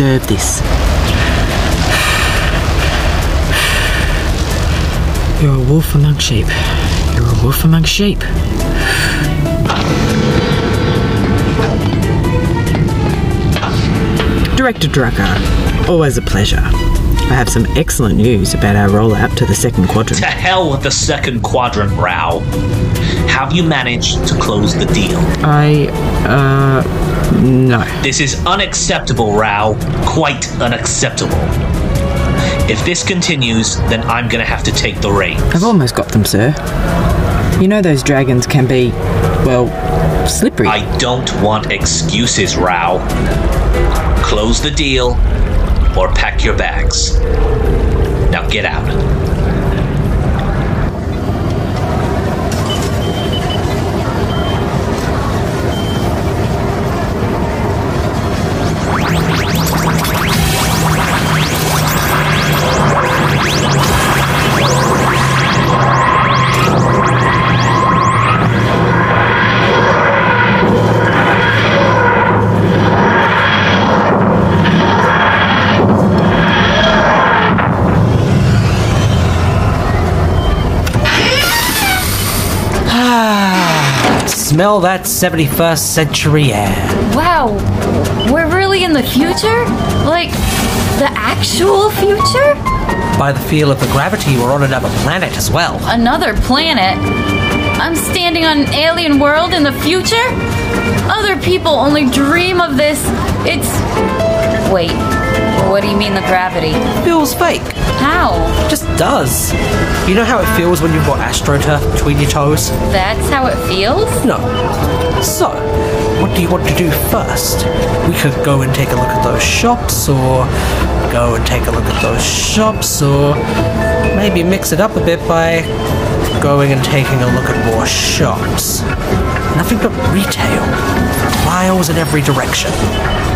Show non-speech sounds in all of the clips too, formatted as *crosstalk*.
deserve this. You're a wolf among sheep. You're a wolf among sheep. Director Drucker, always a pleasure. I have some excellent news about our rollout to the second quadrant. To hell with the second quadrant, Rao. Have you managed to close the deal? I, uh, no. This is unacceptable, Rao. Quite unacceptable. If this continues, then I'm gonna have to take the reins. I've almost got them, sir. You know those dragons can be, well, slippery. I don't want excuses, Rao. Close the deal or pack your bags. Now get out. Smell that 71st century air. Wow, we're really in the future? Like, the actual future? By the feel of the gravity, we're on another planet as well. Another planet? I'm standing on an alien world in the future? Other people only dream of this. It's. Wait, what do you mean the gravity? Feels fake. How? Just does. You know how it feels when you've got astroturf uh, between your toes? That's how it feels? No. So, what do you want to do first? We could go and take a look at those shops, or go and take a look at those shops, or maybe mix it up a bit by going and taking a look at more shops. Nothing but retail. Miles in every direction.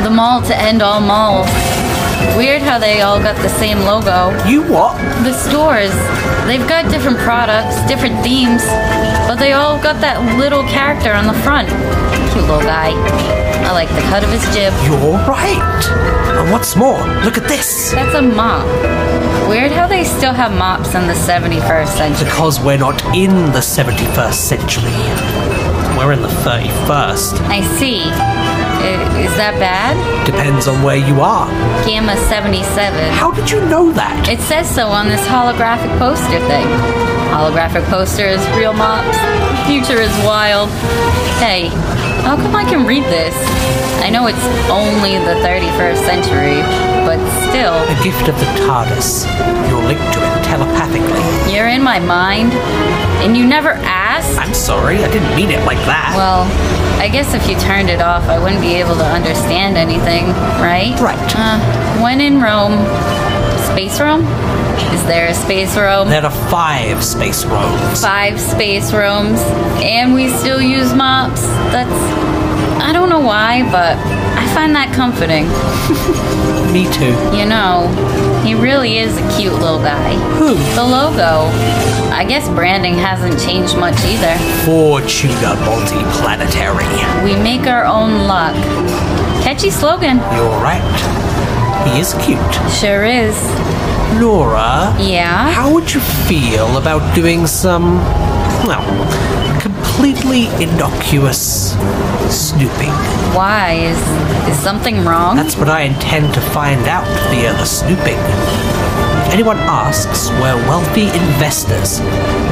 The mall to end all malls. Weird how they all got the same logo. You what? The stores, they've got different products, different themes, but they all got that little character on the front. Cute little guy. I like the cut of his jib. You're right. And what's more, look at this. That's a mop. Weird how they still have mops in the 71st century. Because we're not in the 71st century. We're in the 31st. I see. Is that bad? Depends on where you are. Gamma 77. How did you know that? It says so on this holographic poster thing. Holographic posters, real mops. Future is wild. Hey, how come I can read this? I know it's only the 31st century, but still, A gift of the TARDIS. You're linked to it telepathically. you're in my mind, and you never asked? I'm sorry, I didn't mean it like that. Well, I guess if you turned it off, I wouldn't be able to understand anything, right? Right. Uh, when in Rome, space Rome? Is there a space Rome? there are five space roads. five space Romes and we still use mops. That's I don't know why, but find that comforting. *laughs* Me too. You know, he really is a cute little guy. Who? The logo. I guess branding hasn't changed much either. Fortuna Multiplanetary. We make our own luck. Catchy slogan. You're right. He is cute. Sure is. Laura, Yeah? how would you feel about doing some, well, completely innocuous snooping? Why? Is is something wrong? That's what I intend to find out via the snooping. If anyone asks, we're wealthy investors.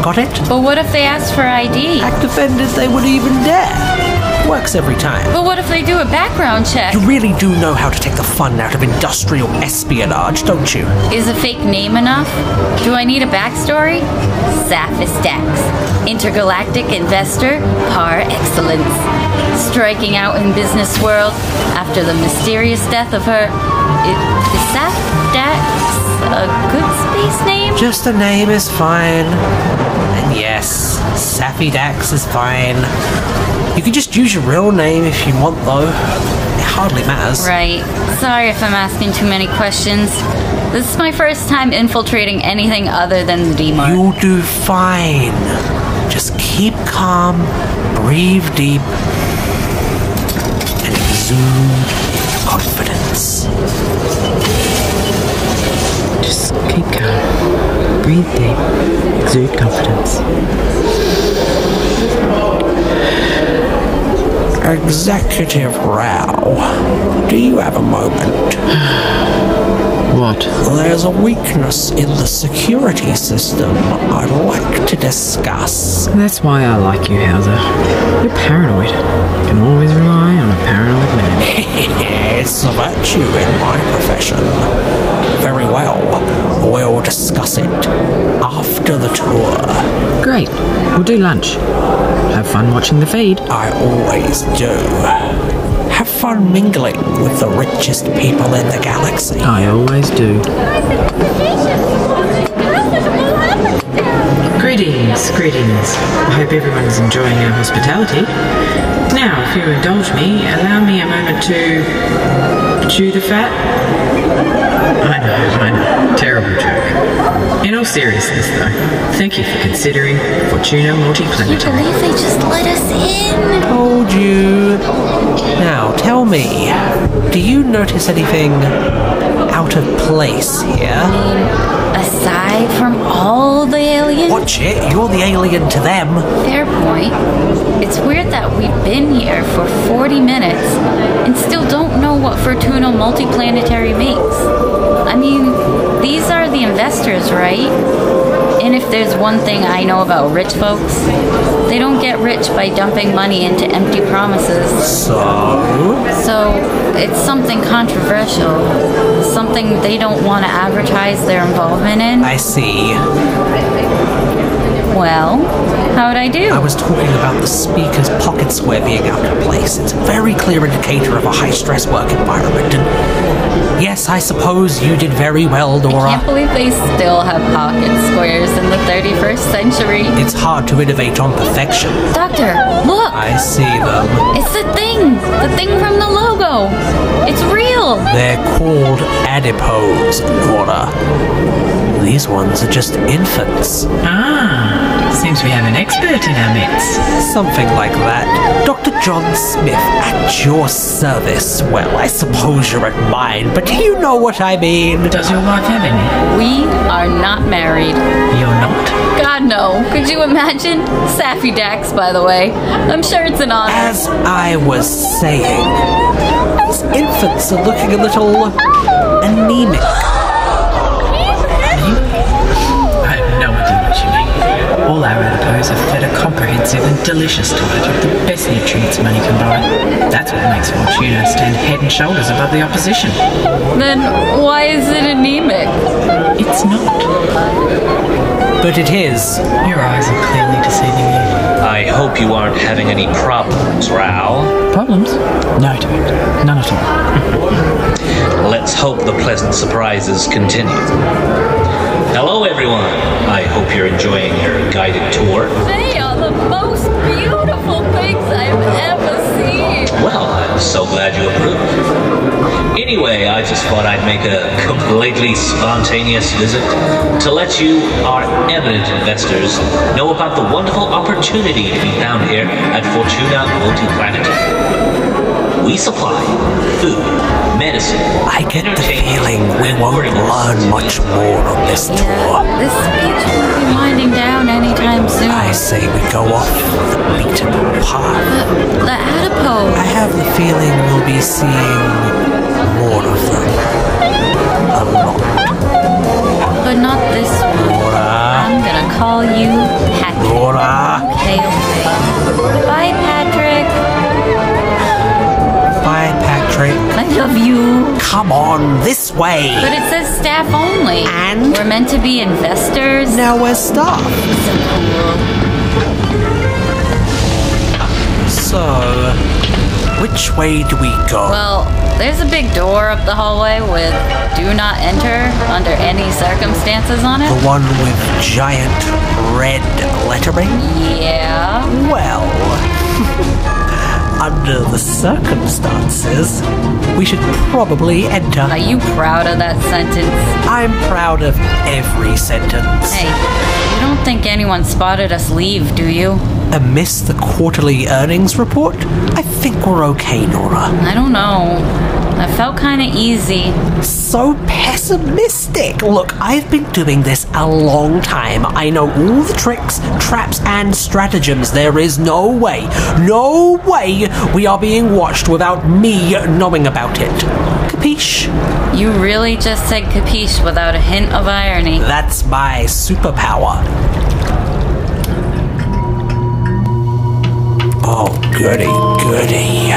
Got it? but what if they ask for ID? Act offended they would even dare. Works every time. But what if they do a background check? You really do know how to take the fun out of industrial espionage, don't you? Is a fake name enough? Do I need a backstory? Saphis Dax, intergalactic investor par excellence. Striking out in business world after the mysterious death of her. Is Dax a good space name? Just a name is fine. And yes, Sappy Dax is fine. You can just use your real name if you want, though. It hardly matters. Right. Sorry if I'm asking too many questions. This is my first time infiltrating anything other than the D-Mart. You'll do fine. Just keep calm, breathe deep, and exude confidence. Keep calm. Breathe deep. Exude confidence. Executive Rao, do you have a moment? *sighs* What? There's a weakness in the security system I'd like to discuss. That's why I like you, Hauser. You're paranoid. You can always rely on a paranoid man. *laughs* it's a virtue in my profession. Very well. We'll discuss it after the tour. Great. We'll do lunch. Have fun watching the feed. I always do. Have fun mingling with the richest people in the galaxy. I always do. Greetings, greetings. I hope everyone is enjoying our hospitality. Now, if you indulge me, allow me a moment to chew the fat. I know, I know. Terrible joke. In all seriousness, though, thank you for considering Fortuna Can you believe they just let us in? Told you. Now, tell me, do you notice anything out of place here? Aside from all the aliens? Watch it, you're the alien to them. Fair point. It's weird that we've been here for 40 minutes and still don't know what Fortuna Multiplanetary makes. I mean, these are the investors, right? And if there's one thing I know about rich folks, they don't get rich by dumping money into empty promises. So, So it's something controversial, something they don't want to advertise their involvement in. I see. Well, how'd I do? I was talking about the speaker's pocket square being out of place. It's a very clear indicator of a high stress work environment. And yes, I suppose you did very well, Dora. I can't believe they still have pocket squares in the 31st century. It's hard to innovate on perfection. Doctor, look! I see them. It's the thing! The thing from the logo! It's real! They're called adipose, Dora. These ones are just infants. Ah, seems we have an expert in our midst. Something like that. Dr. John Smith, at your service. Well, I suppose you're at mine, but you know what I mean. Does your wife have any? We are not married. You're not? God, no. Could you imagine? Saffy Dax, by the way. I'm sure it's an honor. As I was saying, these infants are looking a little anemic. Mean. All our adipose are fed a comprehensive and delicious diet of the best nutrients money can buy. That's what makes Fortuna stand head and shoulders above the opposition. Then why is it anemic? It's not. But it is. Your eyes are clearly deceiving you. I hope you aren't having any problems, Rao. Problems? No, Toad. None at all. *laughs* Let's hope the pleasant surprises continue. Hello, everyone. I hope you're enjoying your guided tour. They are the most beautiful pigs I've ever seen. Well, I'm so glad you approve. Anyway, I just thought I'd make a completely spontaneous visit to let you, our eminent investors, know about the wonderful opportunity to be found here at Fortuna Multiplanetary. We supply food, medicine, I get the feeling we won't learn much more on this tour. Yeah, this speech won't be winding down anytime soon. I say we go off the beaten path. The adipose. I have the feeling we'll be seeing more of them. A lot. But not this one. Dora. I'm gonna call you Patrick. Dora. Okay, okay. Bye, Patrick. Bye, Patrick. I love you. Come on, this way. But it says staff only. And? We're meant to be investors. Now we're staff. So cool. So, which way do we go? Well, there's a big door up the hallway with do not enter under any circumstances on it. the one with giant red lettering? Yeah. Well, *laughs* under the circumstances, we should probably enter. Are you proud of that sentence? I'm proud of every sentence. Hey, you don't think anyone spotted us leave, do you? and miss the quarterly earnings report, I think we're okay, Nora. I don't know. That felt kind of easy. So pessimistic. Look, I've been doing this a long time. I know all the tricks, traps, and stratagems. There is no way, no way we are being watched without me knowing about it. Capiche? You really just said capiche without a hint of irony. That's my superpower. Oh, goody, goody.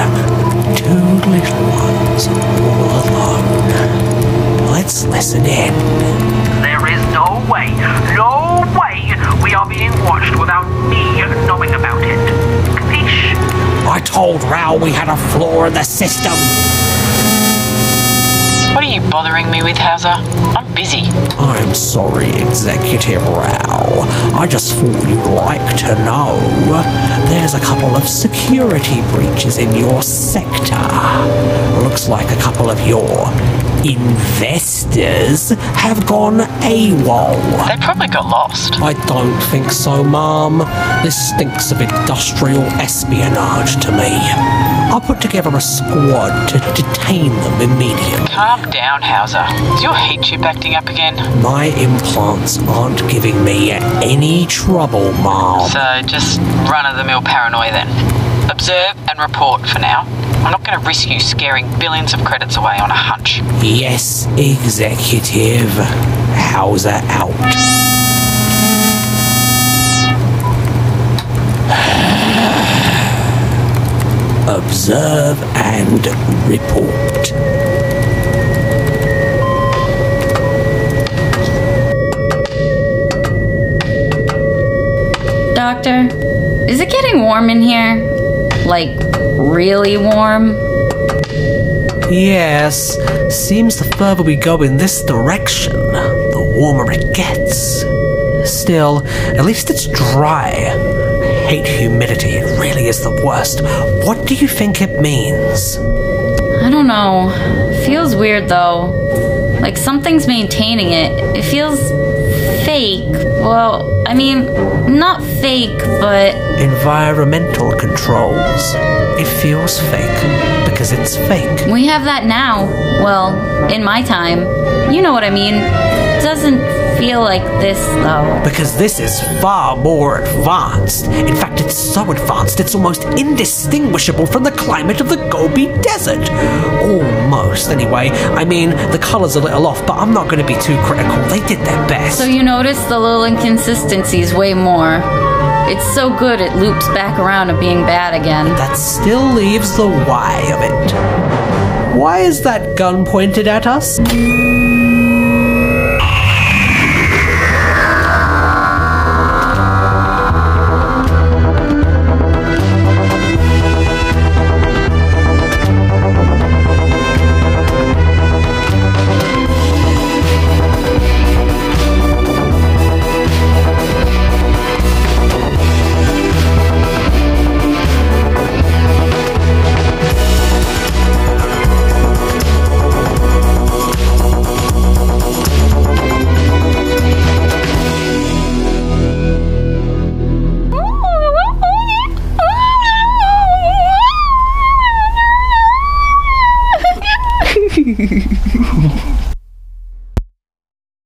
Two little ones all alone. Let's listen in. There is no way, no way we are being watched without me knowing about it. Capiche? I told Rao we had a flaw in the system. What are you bothering me with, Hauser? I'm busy. I'm sorry, Executive Rao. I just thought you'd like to know. There's a couple of security breaches in your sector. Looks like a couple of your investors have gone AWOL. They probably got lost. I don't think so, Mom. This stinks of industrial espionage to me. I'll put together a squad to detain them immediately. Calm down, Hauser. Is your heat chip acting up again? My implants aren't giving me any trouble, Mom. So just run of the mill paranoia then. Observe and report for now. I'm not going to risk you scaring billions of credits away on a hunch. Yes, Executive. Hauser out. *sighs* Observe and report. Doctor, is it getting warm in here? Like, really warm? Yes, seems the further we go in this direction, the warmer it gets. Still, at least it's dry. I hate humidity, it really is the worst. What do you think it means? I don't know. Feels weird though. Like something's maintaining it. It feels fake. Well, I mean, not fake, but Environmental controls. It feels fake because it's fake. we have that now. Well, in my time. You know what I mean. Doesn't feel like this though. Because this is far more advanced. In fact, it's so advanced it's almost indistinguishable from the climate of the Gobi Desert. Almost, anyway. I mean, the color's a little off, but I'm not going to be too critical. They did their best. So you notice the little inconsistencies way more. It's so good it loops back around to being bad again. that still leaves the why of it. Why is that gun pointed at us?